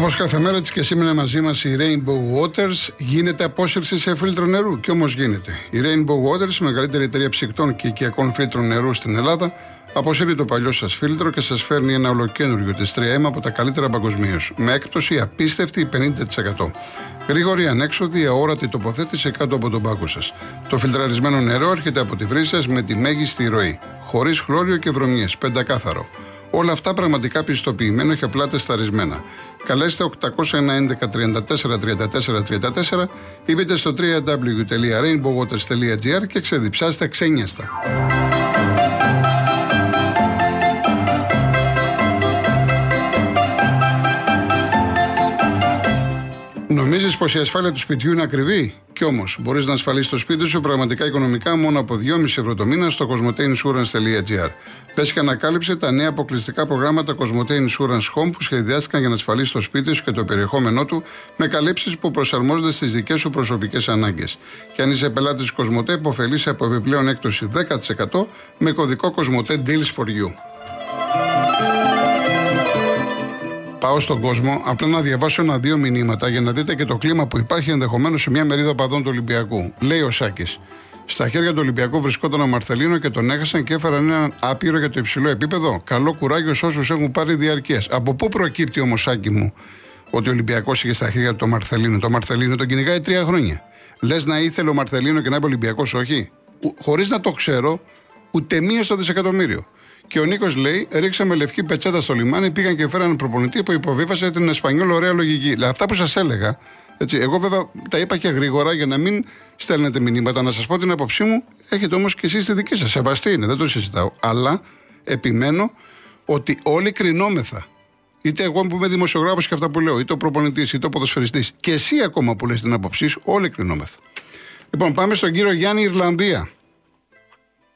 Όπως κάθε μέρα έτσι και σήμερα μαζί μας η Rainbow Waters γίνεται απόσυρση σε φίλτρο νερού. Και όμως γίνεται. Η Rainbow Waters, η μεγαλύτερη εταιρεία ψυκτών και οικιακών φίλτρων νερού στην Ελλάδα, αποσύρει το παλιό σας φίλτρο και σας φέρνει ένα ολοκένουργιο της 3M από τα καλύτερα παγκοσμίως. Με έκπτωση απίστευτη 50%. Γρήγορη, ανέξοδη, αόρατη τοποθέτηση κάτω από τον πάγκο σας. Το φιλτραρισμένο νερό έρχεται από τη βρύση σας με τη μέγιστη ροή. Χωρίς χλώριο και βρωμιέ. Πεντακάθαρο. Όλα αυτά πραγματικά πιστοποιημένα και απλά τεσταρισμένα. Καλέστε 811 34 34 34 ή μπείτε στο www.rainbowwaters.gr και ξεδιψάστε ξένιαστα. Νομίζεις πως η ασφάλεια του σπιτιού είναι ακριβή; Κι όμως, μπορείς να ασφαλίσεις το σπίτι σου πραγματικά οικονομικά μόνο από 2,5 ευρώ το μήνα στο cosmoteinsurance.gr. Πες και ανακάλυψε τα νέα αποκλειστικά προγράμματα Cosmote Insurance Home που σχεδιάστηκαν για να ασφαλίσεις το σπίτι σου και το περιεχόμενό του με καλύψεις που προσαρμόζονται στις δικές σου προσωπικές ανάγκες. Και αν είσαι πελάτης Cosmote, υποφελείσαι από επιπλέον έκπτωση 10% με κωδικό Cosmote Deals for You. Πάω στον κόσμο απλά να διαβάσω ένα-δύο μηνύματα για να δείτε και το κλίμα που υπάρχει ενδεχομένως σε μια μερίδα παδών του Ολυμπιακού. Λέει ο Σάκης. Στα χέρια του Ολυμπιακού βρισκόταν ο Μαρθελίνο και τον έχασαν και έφεραν έναν άπειρο για το υψηλό επίπεδο. Καλό κουράγιο σε όσους έχουν πάρει διαρκεία. Από πού προκύπτει όμως, Σάκη μου, ότι ο Ολυμπιακός είχε στα χέρια του τον Μαρθελίνο; Το Μαρθελίνο τον κυνηγάει τρία χρόνια. Λες να ήθελε ο Μαρθελίνο και να είπε Ολυμπιακός, όχι. Χωρίς να το ξέρω, ούτε μία στο δισεκατομμύριο. Και ο Νίκος λέει: Ρίξαμε λευκή πετσέτα στο λιμάνι, πήγαν και φέραν προπονητή που υποβίβασε την Εσπανιόλ ωραία λογική. αυτά που σας έλεγα, έτσι, εγώ βέβαια τα είπα και γρήγορα για να μην στέλνετε μηνύματα. Να σας πω την άποψή μου, έχετε όμως και εσείς τη δική σας. Σεβαστή είναι, δεν το συζητάω. Αλλά επιμένω ότι όλοι κρινόμεθα. Είτε εγώ που είμαι δημοσιογράφος και αυτά που λέω, είτε ο προπονητής, είτε ο ποδοσφαιριστής, και εσύ ακόμα που λες την άποψή σου, όλοι κρινόμεθα. Λοιπόν, πάμε στον κύριο Γιάννη Ιρλανδία.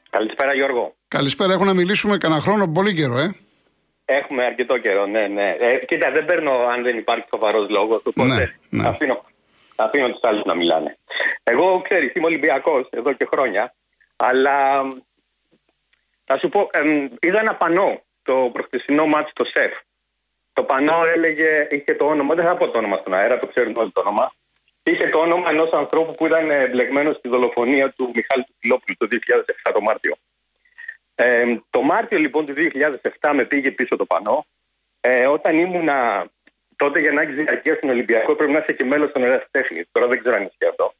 Καλησπέρα, Γιώργο. Καλησπέρα, έχω να μιλήσουμε κανένα χρόνο, πολύ καιρό, ε. Έχουμε αρκετό καιρό, ναι, ναι. Ε, κοίτα, δεν παίρνω αν δεν υπάρχει σοβαρός λόγος. Οπότε ναι, ναι. αφήνω, αφήνω τους άλλους να μιλάνε. Εγώ, ξέρεις, είμαι Ολυμπιακός εδώ και χρόνια. Αλλά θα σου πω, ε, είδα ένα πανό το προχτεσινό μάτι στο ΣΕΦ. Το πανό έλεγε, είχε το όνομα, δεν θα πω το όνομα στον αέρα, το ξέρουν όλοι το όνομα. Είχε το όνομα ενός ανθρώπου που ήταν εμπλεγμένος στη δολοφονία του Μιχάλη του Φιλόπουλου το 2007 το Μάρτιο. Ε, το Μάρτιο λοιπόν του 2007 με πήγε πίσω το πανό. Ε, όταν ήμουνα τότε για να έχει διαρκεία στην Ολυμπιακό πρέπει να είσαι και μέλος των ερασιτέχνη. Τώρα δεν ξέρω αν ισχύει αυτό.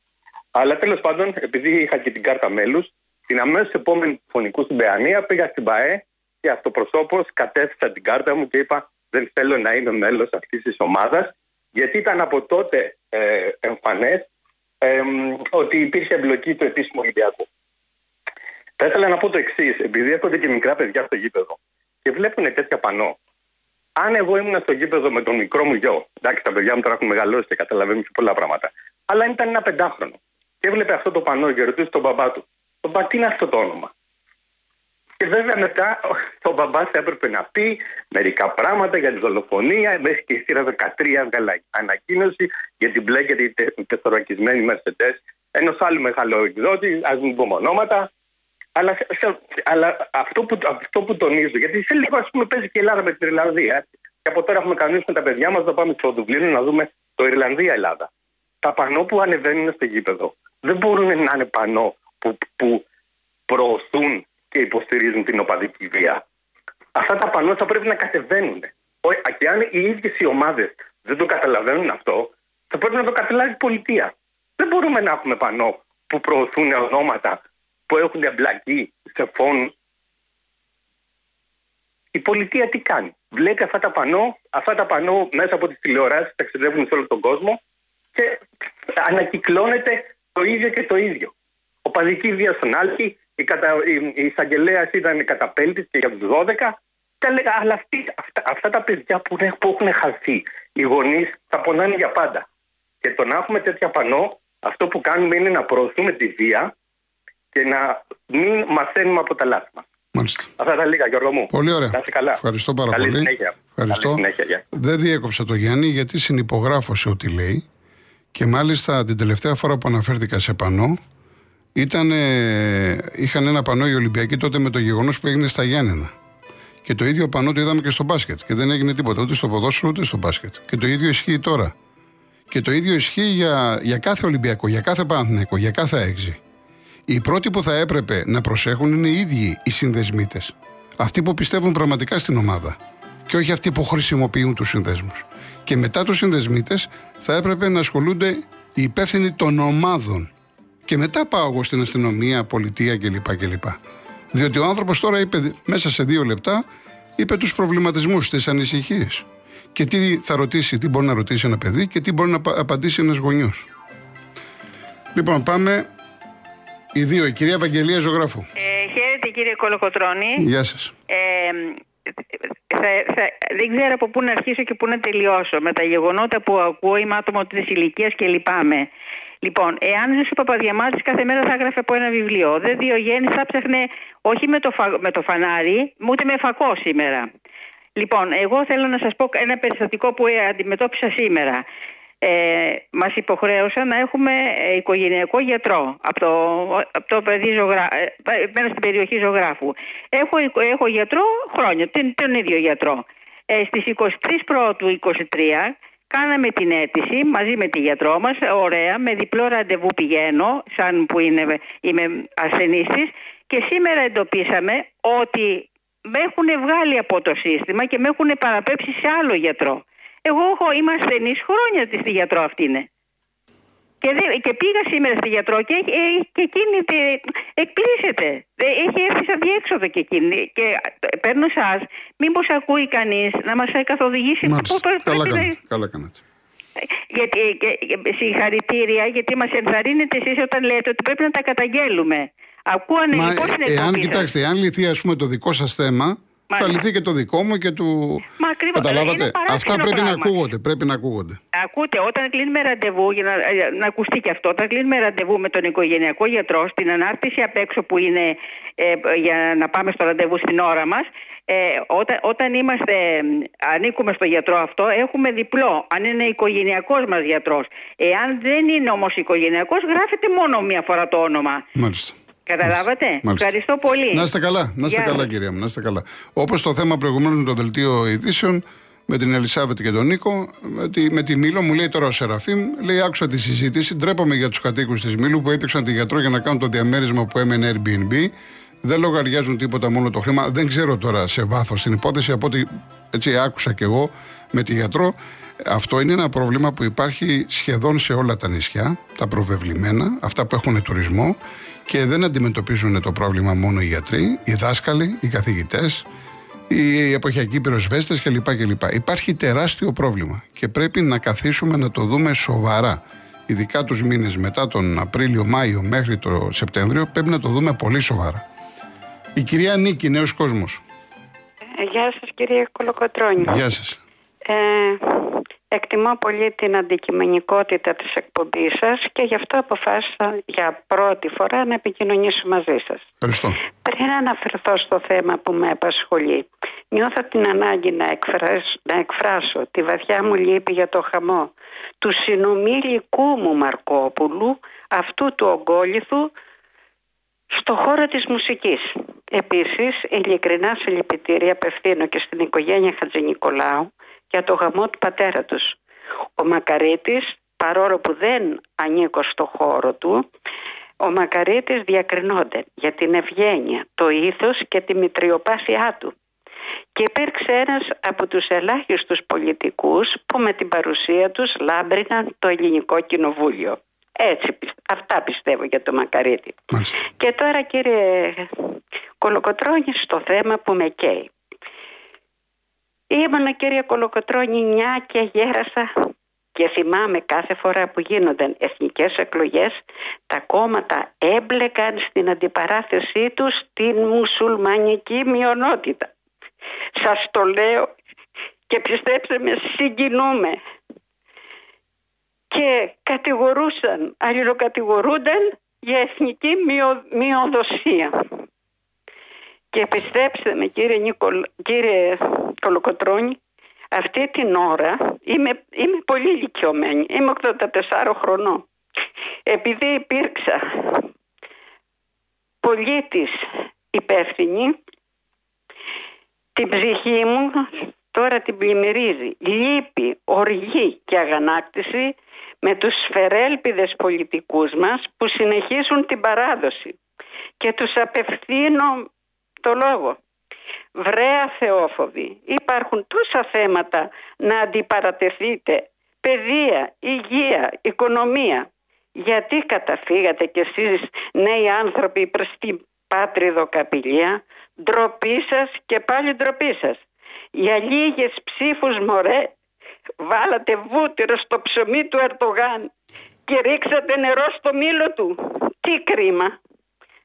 Αλλά τέλος πάντων, επειδή είχα και την κάρτα μέλους, την αμέσως επόμενη φωνικού στην Παιανία πήγα στην ΠαΕ και αυτοπροσώπως κατέθεσα την κάρτα μου και είπα δεν θέλω να είμαι μέλος αυτής της ομάδας. Γιατί ήταν από τότε ε, εμφανές ε, ότι υπήρχε εμπλοκή του επίσημου Ολυμπιακού. Θα ήθελα να πω το εξής, επειδή έρχονται και μικρά παιδιά στο γήπεδο και βλέπουν τέτοια πανό. Αν εγώ ήμουν στο γήπεδο με τον μικρό μου γιο, εντάξει, τα παιδιά μου τώρα έχουν μεγαλώσει και καταλαβαίνουν και πολλά πράγματα. Αλλά αν ήταν ένα πεντάχρονο και έβλεπε αυτό το πανό και ρωτούσε τον μπαμπά του, τον μπα τι είναι αυτό το όνομα; Και βέβαια μετά ο μπαμπάς έπρεπε να πει μερικά πράγματα για τη δολοφονία. Μέχρι και η σειρά 13 έβγαλε ανακοίνωση για την μπλε και την τεθωρακισμένη Μερσεντέ ενός άλλου μεγάλου εκδότη, ας μην πούμε ονόματα, αλλά, αλλά αυτό, που, αυτό που τονίζω, γιατί σε λίγο ας πούμε παίζει και η Ελλάδα με την Ιρλανδία. Και από τώρα έχουμε κανονίσει με τα παιδιά μας να πάμε στο Δουβλίνο να δούμε το Ιρλανδία-Ελλάδα. Τα πανό που ανεβαίνουν στο γήπεδο δεν μπορούν να είναι πανό που, που προωθούν και υποστηρίζουν την οπαδική βία. Αυτά τα πανό θα πρέπει να κατεβαίνουν. Και αν οι ίδιες οι ομάδες δεν το καταλαβαίνουν αυτό, θα πρέπει να το καταλάβει η πολιτεία. Δεν μπορούμε να έχουμε πανό που προωθούν ονόματα που έχουν εμπλακεί σε φόν. Η πολιτεία τι κάνει; Βλέπει αυτά τα πανό, αυτά τα πανό μέσα από τις τηλεοράσεις ταξιδεύουν σε όλο τον κόσμο και ανακυκλώνεται το ίδιο και το ίδιο. Ο παδική βία στον Άλκη, η, κατα... η εισαγγελέας ήταν καταπέλτης και για τους 12. Και έλεγα, αλλά αυτοί, αυτά, αυτά, τα παιδιά που, που έχουν χαθεί, οι γονείς θα πονάνε για πάντα. Και το να έχουμε τέτοια πανό, αυτό που κάνουμε είναι να προωθούμε τη βία και να μην μαθαίνουμε από τα λάθη μας. Μάλιστα. Αυτά τα λίγα, Γιώργο μου. Πολύ ωραία. Να καλά. Ευχαριστώ πάρα Καλή πολύ. Συνέχεια. Ευχαριστώ. Καλή συνέχεια, Δεν διέκοψα το Γιάννη γιατί συνυπογράφω σε ό,τι λέει και μάλιστα την τελευταία φορά που αναφέρθηκα σε πανό ήταν, είχαν ένα πανό οι Ολυμπιακοί τότε με το γεγονός που έγινε στα Γιάννενα. Και το ίδιο πανό το είδαμε και στο μπάσκετ. Και δεν έγινε τίποτα ούτε στο ποδόσφαιρο ούτε στο μπάσκετ. Και το ίδιο ισχύει τώρα. Και το ίδιο ισχύει για, για κάθε Ολυμπιακό, για κάθε Παναθηναϊκό, για κάθε έξι. Οι πρώτοι που θα έπρεπε να προσέχουν είναι οι ίδιοι οι συνδεσμίτες. Αυτοί που πιστεύουν πραγματικά στην ομάδα. Και όχι αυτοί που χρησιμοποιούν τους συνδέσμους. Και μετά τους συνδεσμίτες θα έπρεπε να ασχολούνται οι υπεύθυνοι των ομάδων. Και μετά πάω εγώ στην αστυνομία, πολιτεία κλπ. κλπ. Διότι ο άνθρωπος τώρα είπε μέσα σε δύο λεπτά είπε τους προβληματισμούς, τις ανησυχίες. Και τι θα ρωτήσει, τι μπορεί να ρωτήσει ένα παιδί και τι μπορεί να απαντήσει ένας γονιός. Λοιπόν, πάμε. Οι δύο, η κυρία Βαγγελία Ζωγράφου. Ε, χαίρετε κύριε Κολοκοτρώνη. Γεια σας. Ε, δεν ξέρω από πού να αρχίσω και πού να τελειώσω. Με τα γεγονότα που ακούω είμαι άτομο της ηλικίας και λυπάμαι. Λοιπόν, εάν ζούσε ο Παπαδιαμάτης κάθε μέρα θα έγραφε από ένα βιβλίο. Δεν Διογέννης θα ψάχνε όχι με το, με το φανάρι, ούτε με φακό σήμερα. Λοιπόν, εγώ θέλω να σας πω ένα περιστατικό που αντιμετώπισα σήμερα. Ε, μας υποχρέωσαν να έχουμε οικογενειακό γιατρό από το, από το παιδί ζωγρα... Ε, στην περιοχή ζωγράφου. Έχω, έχω γιατρό χρόνια, τον, τον ίδιο γιατρό. Ε, στις 23 πρώτου 23 κάναμε την αίτηση μαζί με τη γιατρό μας, ωραία, με διπλό ραντεβού πηγαίνω, σαν που είναι, είμαι ασθενής και σήμερα εντοπίσαμε ότι με έχουν βγάλει από το σύστημα και με έχουν παραπέψει σε άλλο γιατρό. Εγώ έχω, είμαι ασθενής χρόνια στη γιατρό αυτή είναι. Και, και πήγα σήμερα στη γιατρό και, ε, και εκείνη εκπλήσεται. Έχει έρθει σαν διέξοδο και εκείνη. Και παίρνω εσά, μήπως ακούει κανείς να μας καθοδηγήσει. Μάλιστα. Καλά, κάνατε. Καλά κάνατε. Γιατί, και, συγχαρητήρια γιατί μας ενθαρρύνετε εσείς όταν λέτε ότι πρέπει να τα καταγγέλουμε. Ακούω ανελειπώς την Εάν κοιτάξτε, εάν λυθεί ας πούμε το δικό σας θέμα, θα λυθεί και το δικό μου και του. Μα ακριβώς, Καταλάβατε; Αυτά πρέπει να ακούγονται. Πρέπει να ακούγονται. Ακούτε, όταν κλείνουμε ραντεβού, για να, να ακουστεί και αυτό, όταν κλείνουμε ραντεβού με τον οικογενειακό γιατρό, στην ανάρτηση απ' έξω που είναι ε, για να πάμε στο ραντεβού στην ώρα μας, ε, όταν, όταν είμαστε, ανήκουμε στο γιατρό αυτό, έχουμε διπλό. Αν είναι οικογενειακός μας γιατρός. Εάν δεν είναι όμως οικογενειακός, γράφεται μόνο μία φορά το όνομα. Μάλιστα. Καταλάβατε; Μάλιστα. Ευχαριστώ πολύ. Να είστε καλά, να είστε καλά, κυρία μου. Να είστε καλά. Όπως το θέμα προηγουμένως με το δελτίο ειδήσεων, με την Ελισάβετ και τον Νίκο, με τη, με τη Μήλο, μου λέει τώρα ο Σεραφείμ, λέει: Άκουσα τη συζήτηση. Ντρέπομαι για τους κατοίκους της Μήλου που έδειξαν τη γιατρό για να κάνουν το διαμέρισμα που έμενε Airbnb. Δεν λογαριάζουν τίποτα μόνο το χρήμα. Δεν ξέρω τώρα σε βάθος την υπόθεση, από ό,τι έτσι άκουσα κι εγώ με τη γιατρό. Αυτό είναι ένα πρόβλημα που υπάρχει σχεδόν σε όλα τα νησιά, τα προβεβλημένα, αυτά που έχουν τουρισμό και δεν αντιμετωπίζουν το πρόβλημα μόνο οι γιατροί, οι δάσκαλοι, οι καθηγητές, οι εποχιακοί πυροσβέστες κλπ. κλπ. Υπάρχει τεράστιο πρόβλημα και πρέπει να καθίσουμε να το δούμε σοβαρά. Ειδικά τους μήνες μετά τον Απρίλιο-Μάιο μέχρι το Σεπτέμβριο, πρέπει να το δούμε πολύ σοβαρά. Η κυρία Νίκη, νέος κόσμος. Ε, γεια σας, κύριε Κολοκοτρόνη. Γεια σας. Ε, Εκτιμώ πολύ την αντικειμενικότητα της εκπομπής σας και γι' αυτό αποφάσισα για πρώτη φορά να επικοινωνήσω μαζί σας. Ευχαριστώ. Πριν αναφερθώ στο θέμα που με απασχολεί, νιώθω την ανάγκη να εκφράσω, να εκφράσω τη βαθιά μου λύπη για το χαμό του συνομιλικού μου Μαρκόπουλου, αυτού του ογκόληθου, στο χώρο της μουσικής. Επίσης, ειλικρινά συλληπιτήρια απευθύνω και στην οικογένεια Χατζηνικολάου για το γαμό του πατέρα τους. Ο Μακαρίτης, παρόλο που δεν ανήκω στο χώρο του, ο Μακαρίτης διακρινόνται για την ευγένεια, το ήθος και τη μητριοπάθειά του. Και υπήρξε ένας από τους ελάχιστους πολιτικούς που με την παρουσία τους λάμπριναν το ελληνικό κοινοβούλιο. Έτσι, αυτά πιστεύω για το Μακαρίτη. Και τώρα κύριε Κολοκοτρώνη στο θέμα που με καίει. Ήμουνα κύριε Κολοκοτρώνη μια και γέρασα και θυμάμαι κάθε φορά που γίνονταν εθνικές εκλογές τα κόμματα έμπλεκαν στην αντιπαράθεσή τους την μουσουλμανική μειονότητα. Σας το λέω και πιστέψτε με συγκινούμε και κατηγορούσαν, αλληλοκατηγορούνταν για εθνική μειοδοσία. Και πιστέψτε με κύριε, Νικολ, κύριε Κολοκοτρώνη, αυτή την ώρα είμαι, είμαι πολύ ηλικιωμένη, είμαι 84 χρονών. Επειδή υπήρξα πολίτης υπεύθυνη, Την ψυχή μου τώρα την πλημμυρίζει. Λύπη, οργή και αγανάκτηση με τους σφερέλπιδες πολιτικούς μας που συνεχίζουν την παράδοση και τους απευθύνω το λόγο. Βρέα θεόφοβοι, υπάρχουν τόσα θέματα να αντιπαρατεθείτε, παιδεία, υγεία, οικονομία. Γιατί καταφύγατε κι εσείς νέοι άνθρωποι προς την πάτριδο καπηλεία, ντροπή σας και πάλι ντροπή σας. Για λίγες ψήφους μωρέ βάλατε βούτυρο στο ψωμί του Ερτογάν και ρίξατε νερό στο μήλο του. Τι κρίμα.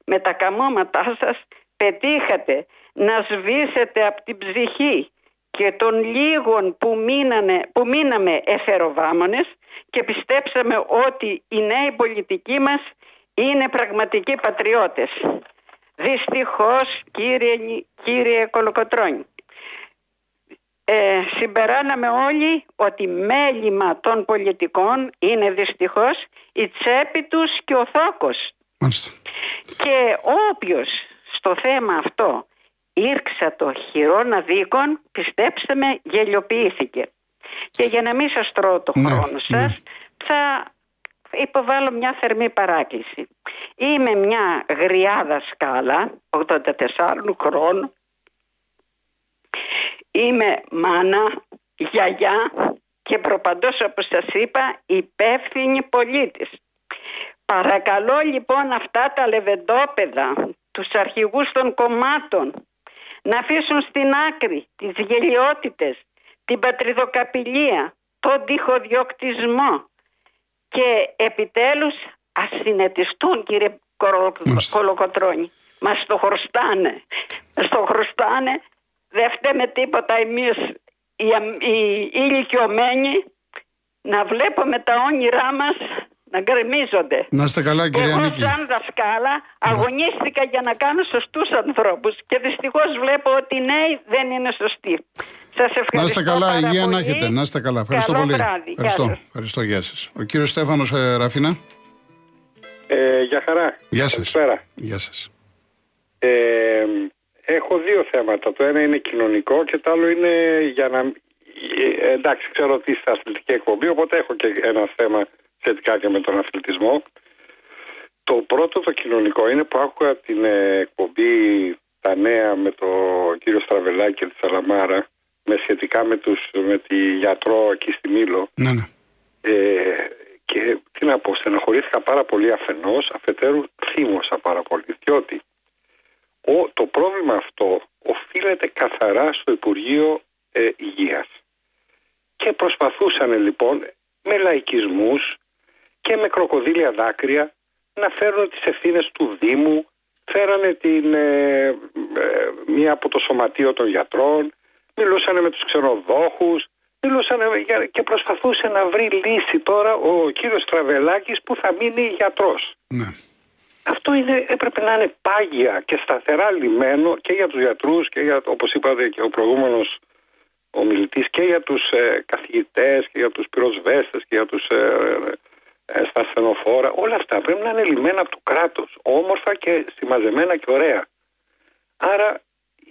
Με τα καμώματά σας πετύχατε να σβήσετε από την ψυχή και των λίγων που, μείνανε, που μείναμε εφεροβάμονες και πιστέψαμε ότι οι νέοι πολιτικοί μας είναι πραγματικοί πατριώτες. Δυστυχώς κύριε, κύριε Κολοκοτρώνη ε, συμπεράναμε όλοι ότι μέλημα των πολιτικών είναι δυστυχώς η τσέπη τους και ο θόκος. Και όποιος στο θέμα αυτό ήρξα το χειρόνα δίκον, πιστέψτε με, γελιοποιήθηκε. Και για να μην σας τρώω το ναι, χρόνο ναι. σας, θα υποβάλω μια θερμή παράκληση. Είμαι μια γριάδα σκάλα, 84 χρόνου, Είμαι μάνα, γιαγιά και προπαντός όπως σας είπα υπεύθυνη πολίτης. Παρακαλώ λοιπόν αυτά τα λεβεντόπεδα, τους αρχηγούς των κομμάτων να αφήσουν στην άκρη τις γελιότητες, την πατριδοκαπηλεία, τον τυχοδιοκτισμό και επιτέλους ας συνετιστούν κύριε Κολοκοτρώνη. Μας το χρωστάνε. Μας το χρωστάνε δεν φταίμε τίποτα εμείς οι, οι ηλικιωμένοι να βλέπουμε τα όνειρά μας να γκρεμίζονται. Να είστε καλά κυρία Εγώ Νίκη. σαν δασκάλα αγωνίστηκα για να κάνω σωστούς ανθρώπους και δυστυχώς βλέπω ότι οι νέοι δεν είναι σωστοί. Σας ευχαριστώ Να είστε καλά, πάρα υγεία πολύ. να έχετε. Να είστε καλά. Ευχαριστώ Καλό πολύ. βράδυ. Ευχαριστώ. Γεια σας. Ευχαριστώ. Γεια σας. Ο κύριος Στέφανος ε, Ραφίνα. Ε, για χαρά. Γεια σας. Καλησπέρα. Γεια σας. Ε, έχω δύο θέματα. Το ένα είναι κοινωνικό και το άλλο είναι για να... Ε, εντάξει, ξέρω ότι είστε αθλητική εκπομπή, οπότε έχω και ένα θέμα σχετικά και με τον αθλητισμό. Το πρώτο το κοινωνικό είναι που άκουγα την ε, εκπομπή τα νέα με τον κύριο Στραβελάκη και τη Σαλαμάρα με σχετικά με, τους, με τη γιατρό εκεί στη Μήλο Ναι, ναι. ε, και τι να πω, στεναχωρήθηκα πάρα πολύ αφενός, αφετέρου θύμωσα πάρα πολύ, διότι ο, το πρόβλημα αυτό οφείλεται καθαρά στο Υπουργείο ε, Υγείας. Και προσπαθούσαν λοιπόν με λαϊκισμούς και με κροκοδίλια δάκρυα να φέρουν τις ευθύνες του Δήμου, φέρανε την, ε, ε, μία από το σωματείο των γιατρών, μιλούσαν με τους ξενοδόχους, μιλούσαν για- και προσπαθούσε να βρει λύση τώρα ο κύριος Τραβελάκης που θα μείνει γιατρός. ναι. Αυτό είναι, έπρεπε να είναι πάγια και σταθερά λιμένο και για τους γιατρούς και για, όπως είπατε και ο προηγούμενος ομιλητής και για τους ε, καθηγητές και για τους πυροσβέστες και για τους ε, ε, στα ασθενοφόρα. Όλα αυτά πρέπει να είναι λιμένα από το κράτος, όμορφα και συμμαζεμένα και ωραία. Άρα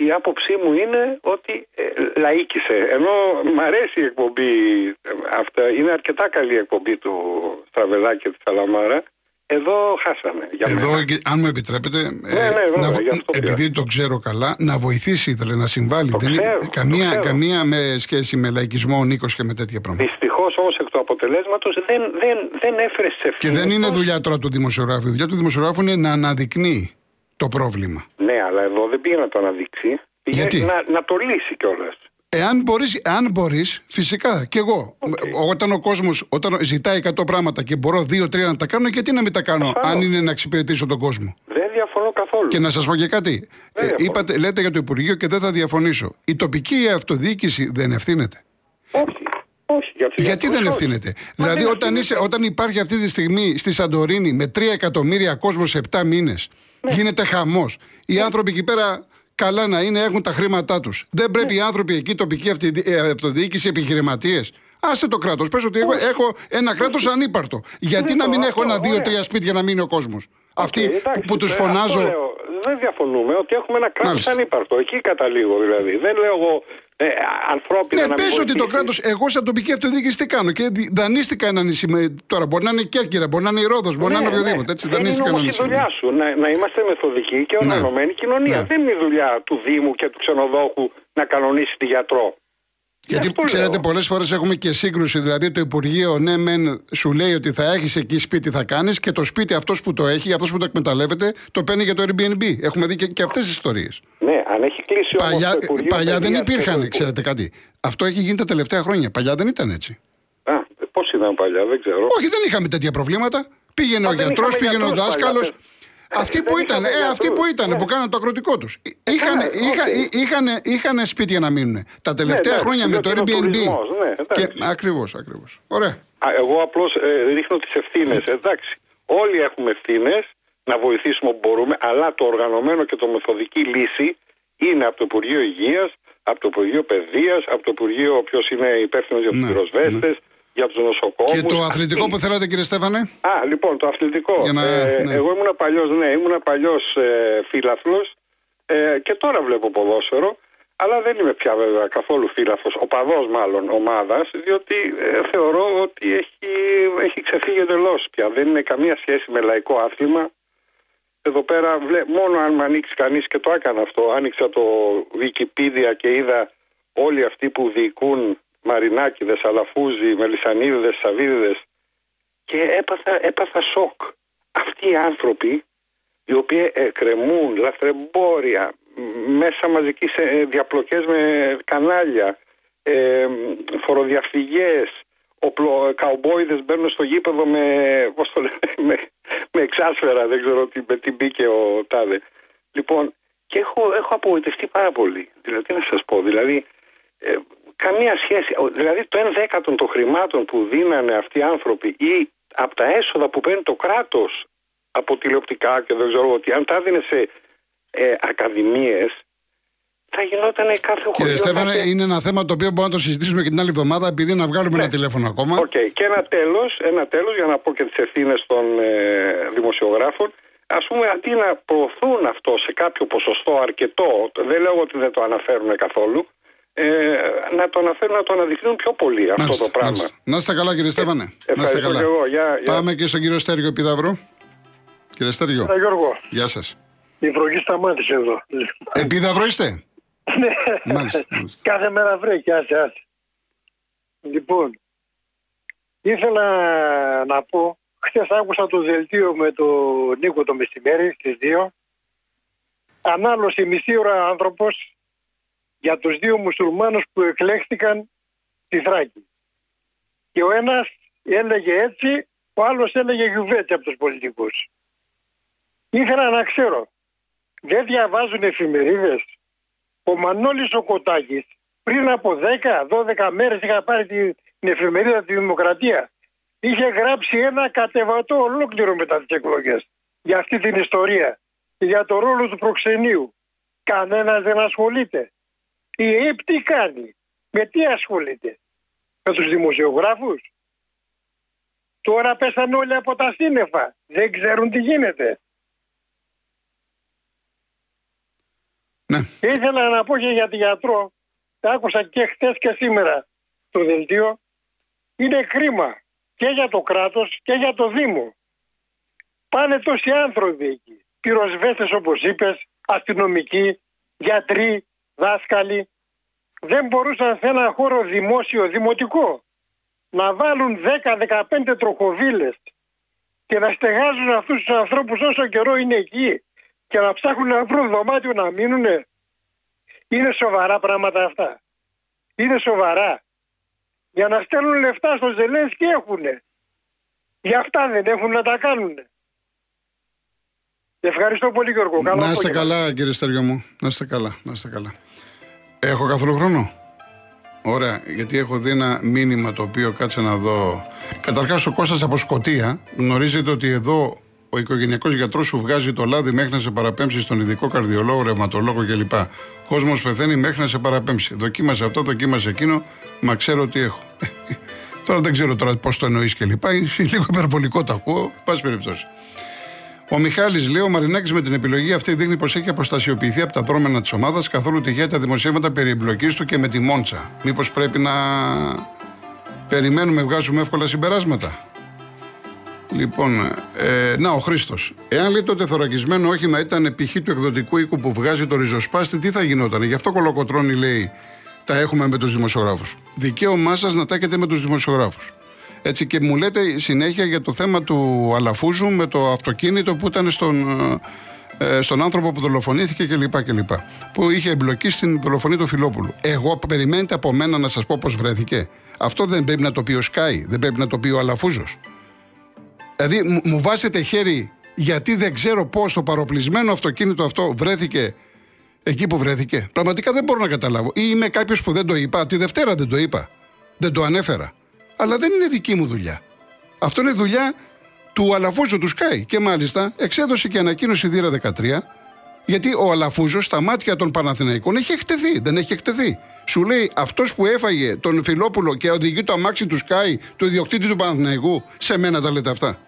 η άποψή μου είναι ότι ε, λαίκησε. Ενώ μ' αρέσει η εκπομπή ε, αυτά, είναι αρκετά καλή η εκπομπή του Στραβελάκη και της Σαλαμάρα. Εδώ χάσαμε. Για Εδώ, μένα. και- αν μου επιτρέπετε, ε, ναι, βέβαια, να, βο- γι' αυτό πήρα. επειδή το ξέρω καλά, να βοηθήσει ήθελε να συμβάλλει. Το Δεν είναι ξέρω, το καμία, ξέρω. καμία με σχέση με λαϊκισμό ο Νίκος και με τέτοια πράγματα. Δυστυχώς όμως εκ του αποτελέσματος δεν, δεν, δεν έφερε τι ευθύνε. Και δεν είναι δουλειά τώρα του δημοσιογράφου. Η δουλειά του δημοσιογράφου είναι να αναδεικνύει το πρόβλημα. Ναι, αλλά εδώ δεν πήγε να το αναδείξει. Πήγε Γιατί; Να, να το λύσει κιόλας. Εάν μπορείς, αν μπορείς, φυσικά και εγώ. Όταν ο κόσμος όταν ζητάει 100 πράγματα και μπορώ 2-3 να τα κάνω, γιατί να μην τα κάνω, Ασφαλώς. αν είναι να εξυπηρετήσω τον κόσμο; Δεν διαφωνώ καθόλου. Και να σας πω και κάτι. Δεν διαφωνώ. είπατε, λέτε για το Υπουργείο και δεν θα διαφωνήσω. Η τοπική αυτοδιοίκηση δεν ευθύνεται. Όχι. Όχι. Για τους Γιατί γιατρούς δεν όχι. ευθύνεται; Μα δηλαδή, δεν όταν, είσαι, ευθύνεται. όταν υπάρχει αυτή τη στιγμή στη Σαντορίνη με 3 εκατομμύρια κόσμος σε 7 μήνες, Ναι. γίνεται χαμός. Οι άνθρωποι εκεί πέρα καλά να είναι, έχουν τα χρήματά τους. Δεν πρέπει οι άνθρωποι εκεί, τοπική αυτή- ε, αυτοδιοίκηση, επιχειρηματίες. Άσε το κράτος. Πες ότι έχω, έχω ένα κράτος ανύπαρτο. Γιατί Ναι, να μην το- έχω αυτό, ένα, δύο, ωραία. τρία σπίτια να μείνει ο κόσμος; Αυτοί εντάξει, που, που τους ε, αυτό φωνάζω. λέω. δεν διαφωνούμε ότι έχουμε ένα κράτος ανύπαρκτο. Εκεί καταλήγω δηλαδή. Δεν λέω εγώ ε, ανθρώπινα. Ναι, πες ότι το κράτος, εγώ σαν τοπική αυτοδιοίκηση τι κάνω. Και δανείστηκα ένα νησί. Με, τώρα μπορεί να είναι η Κέρκυρα, μπορεί να είναι η Ρόδος, μπορεί ναι, να είναι ναι. οποιοδήποτε. Έτσι, δεν δανείστηκα είναι η δουλειά σου. Να, να είμαστε μεθοδικοί και ναι. οργανωμένη ναι. κοινωνία. Δεν είναι η δουλειά του Δήμου και του ξενοδόχου να κανονίσει τη γιατρό. Γιατί ξέρετε, πολλές φορές έχουμε και σύγκρουση. Δηλαδή, το Υπουργείο, ναι, μεν σου λέει ότι θα έχεις εκεί σπίτι, θα κάνεις και το σπίτι αυτός που το έχει, αυτός που το εκμεταλλεύεται, το παίρνει για το Airbnb. Έχουμε δει και, και αυτές τις ιστορίες. Ναι, αν έχει κλείσει Παλιά, το Υπουργείο, παλιά δεν υπήρχαν, ξέρετε κάτι. Αυτό έχει γίνει τα τελευταία χρόνια. Παλιά δεν ήταν έτσι. Α, πώς ήταν παλιά, δεν ξέρω. Όχι, δεν είχαμε τέτοια προβλήματα. Πήγαινε ο γιατρός, πήγαινε ο δάσκαλος. Αυτοί που ήταν, ε, αυτοί που ήταν, που κάναν το αγροτικό τους. Είχαν, είχαν, είχαν σπίτια να μείνουν. Τα τελευταία ναι, χρόνια με το Airbnb. Ναι, Ακριβώς, ακριβώς. Ωραία. Εγώ απλώς ε, ρίχνω τις ευθύνες. Εντάξει. Όλοι έχουμε ευθύνες να βοηθήσουμε όπου μπορούμε, αλλά το οργανωμένο και το μεθοδική λύση είναι από το Υπουργείο Υγείας, από το Υπουργείο Παιδείας, από το Υπουργείο ποιος είναι υπεύθυνος για τους ναι, πυροσβέστες, για τους νοσοκόμους. Και το αθλητικό που θέλατε, κύριε Στέφανε; Α, λοιπόν, το αθλητικό. Να... Ε, ναι. Εγώ ήμουν παλιός, ναι, ήμουν παλιός ε, φίλαθλος ε, και τώρα βλέπω ποδόσφαιρο. Αλλά δεν είμαι πια βέβαια καθόλου φύλαθος, οπαδός μάλλον ομάδας, διότι ε, θεωρώ ότι έχει, έχει ξεφύγει εντελώς πια. Δεν είναι καμία σχέση με λαϊκό άθλημα. Εδώ πέρα μόνο αν με ανοίξει κανείς και το έκανα αυτό, άνοιξα το Wikipedia και είδα όλοι αυτοί που διοικούν Μαρινάκηδες, Αλαφούζοι, Μελισανίδες, Σαβίδες και έπαθα, έπαθα σοκ. Αυτοί οι άνθρωποι οι οποίοι εκκρεμούν λαθρεμπόρια, μέσα μαζικής ε, διαπλοκές με κανάλια, ε, φοροδιαφυγές, οπλο, καουμπόιδες μπαίνουν στο γήπεδο με, πώς το με, με εξάσφαιρα, δεν ξέρω τι, με τι μπήκε ο Τάδε. Λοιπόν, και έχω, έχω απογοητευτεί πάρα πολύ. Δηλαδή, τι να σας πω, δηλαδή, ε, καμία σχέση. Δηλαδή, το 1 δέκατο των χρημάτων που δίνανε αυτοί οι άνθρωποι ή από τα έσοδα που παίρνει το κράτος από τηλεοπτικά και δεν ξέρω ότι αν τα έδινε σε ε, ακαδημίες θα γινόταν κάθε χωριό. Κύριε Στέφανε, είναι ένα θέμα το οποίο μπορούμε να το συζητήσουμε και την άλλη εβδομάδα, επειδή να βγάλουμε ναι. ένα τηλέφωνο ακόμα. Okay. Και ένα τέλος, ένα τέλος, για να πω και τις ευθύνες των ε, δημοσιογράφων. Α πούμε, αντί να προωθούν αυτό σε κάποιο ποσοστό αρκετό, δεν λέω ότι δεν το αναφέρουν καθόλου, ε, να το αναφέρουν, να το αναδεικνύουν πιο πολύ αυτό το πράγμα. Μάλιστα. Να είστε καλά, κύριε Στέφανε. Ε, να είστε καλά. Εγώ. Για, για... Πάμε και στον κύριο Στέργιο Πιδαυρό. Κύριε Στέργιο. Γιώργο. Γεια σας. Η βροχή σταμάτησε εδώ. Επίδαυρο είστε; Ναι, μάλιστα, κάθε μέρα βρέχει, άσε, άσε. Λοιπόν, ήθελα να πω, χθες άκουσα το δελτίο με τον Νίκο το μεσημέρι στις 2. Ανάλωσε μισή ώρα άνθρωπος για τους δύο μουσουλμάνους που εκλέχθηκαν στη Θράκη. Και ο ένας έλεγε έτσι, ο άλλος έλεγε γιουβέτσι από τους πολιτικούς. Ήθελα να ξέρω, δεν διαβάζουν εφημερίδες; Ο Μανώλης ο Κοτάκης πριν από 10-12 μέρες είχα πάρει την, εφημερίδα τη Δημοκρατία. Είχε γράψει ένα κατεβατό ολόκληρο μετά τις εκλογές για αυτή την ιστορία για το ρόλο του προξενείου. Κανένας δεν ασχολείται. Η ΕΕΠ τι κάνει, με τι ασχολείται, με τους δημοσιογράφους; Τώρα πέσαν όλοι από τα σύννεφα, δεν ξέρουν τι γίνεται. Ναι. Ήθελα να πω και για τη γιατρό, άκουσα και χθε και σήμερα το δελτίο, είναι κρίμα και για το κράτος και για το Δήμο. Πάνε τόσοι άνθρωποι εκεί, πυροσβέστες όπως είπες, αστυνομικοί, γιατροί, δάσκαλοι. Δεν μπορούσαν σε ένα χώρο δημόσιο, δημοτικό, να βάλουν 10-15 τροχοβίλες και να στεγάζουν αυτούς τους ανθρώπους όσο καιρό είναι εκεί και να ψάχνουν να βρουν δωμάτιο να μείνουν. Είναι σοβαρά πράγματα αυτά. Είναι σοβαρά. Για να στέλνουν λεφτά στο και έχουν. Για αυτά δεν έχουν να τα κάνουν. Ευχαριστώ πολύ Γιώργο. Καλό να είστε καλά κύριε Στεριό μου. Να είστε καλά. Να είστε καλά. Έχω καθόλου χρόνο; Ωραία, γιατί έχω δει ένα μήνυμα το οποίο κάτσε να δω. Καταρχάς ο Κώστας από Σκοτία γνωρίζετε ότι εδώ ο οικογενειακός γιατρός σου βγάζει το λάδι μέχρι να σε παραπέμψει στον ειδικό καρδιολόγο, ρευματολόγο κλπ. Κόσμος πεθαίνει μέχρι να σε παραπέμψει. Δοκίμασε αυτό, δοκίμασε εκείνο, μα ξέρω τι έχω. τώρα δεν ξέρω τώρα πώς το εννοείς κλπ. Είναι λίγο υπερβολικό το ακούω, πάση περιπτώσει. Ο Μιχάλης λέει: Ο Μαρινάκης με την επιλογή αυτή δείχνει πως έχει αποστασιοποιηθεί από τα δρόμενα της ομάδας. Καθόλου τυχαία τα δημοσίευματα περί εμπλοκής του και με τη Μόντσα. Μήπως πρέπει να περιμένουμε, βγάζουμε εύκολα συμπεράσματα; Λοιπόν, ε, να ο Χρήστος. Εάν λέει το τεθωρακισμένο όχημα ήταν π.χ. του εκδοτικού οίκου που βγάζει το ριζοσπάστη, τι θα γινόταν. Γι' αυτό κολοκοτρώνει, λέει, τα έχουμε με τους δημοσιογράφους. Δικαίωμά σας να τα έχετε με τους δημοσιογράφους. Έτσι και μου λέτε συνέχεια για το θέμα του Αλαφούζου με το αυτοκίνητο που ήταν στον, ε, στον άνθρωπο που δολοφονήθηκε κλπ. κλπ. Που είχε εμπλοκή στην δολοφονία του Φιλόπουλου. Εγώ περιμένετε από μένα να σας πω πώς βρέθηκε. Αυτό δεν πρέπει να το πει ο Σκάι, δεν πρέπει να το πει ο Αλαφούζος. Δηλαδή μου βάζετε χέρι γιατί δεν ξέρω πώς το παροπλισμένο αυτοκίνητο αυτό βρέθηκε εκεί που βρέθηκε. Πραγματικά δεν μπορώ να καταλάβω. Ή είμαι κάποιος που δεν το είπα. Τη Δευτέρα δεν το είπα. Δεν το ανέφερα. Αλλά δεν είναι δική μου δουλειά. Αυτό είναι δουλειά του Αλαφούζου του Σκάι. Και μάλιστα εξέδωσε και ανακοίνωση Δήρα 13, γιατί ο Αλαφούζος στα μάτια των Παναθηναϊκών έχει εκτεθεί. Δεν έχει εκτεθεί. Σου λέει αυτός που έφαγε τον Φιλόπουλο και οδηγεί το αμάξι του Σκάι, του ιδιοκτήτη του Παναθηναϊκού, σε μένα τα λέτε αυτά.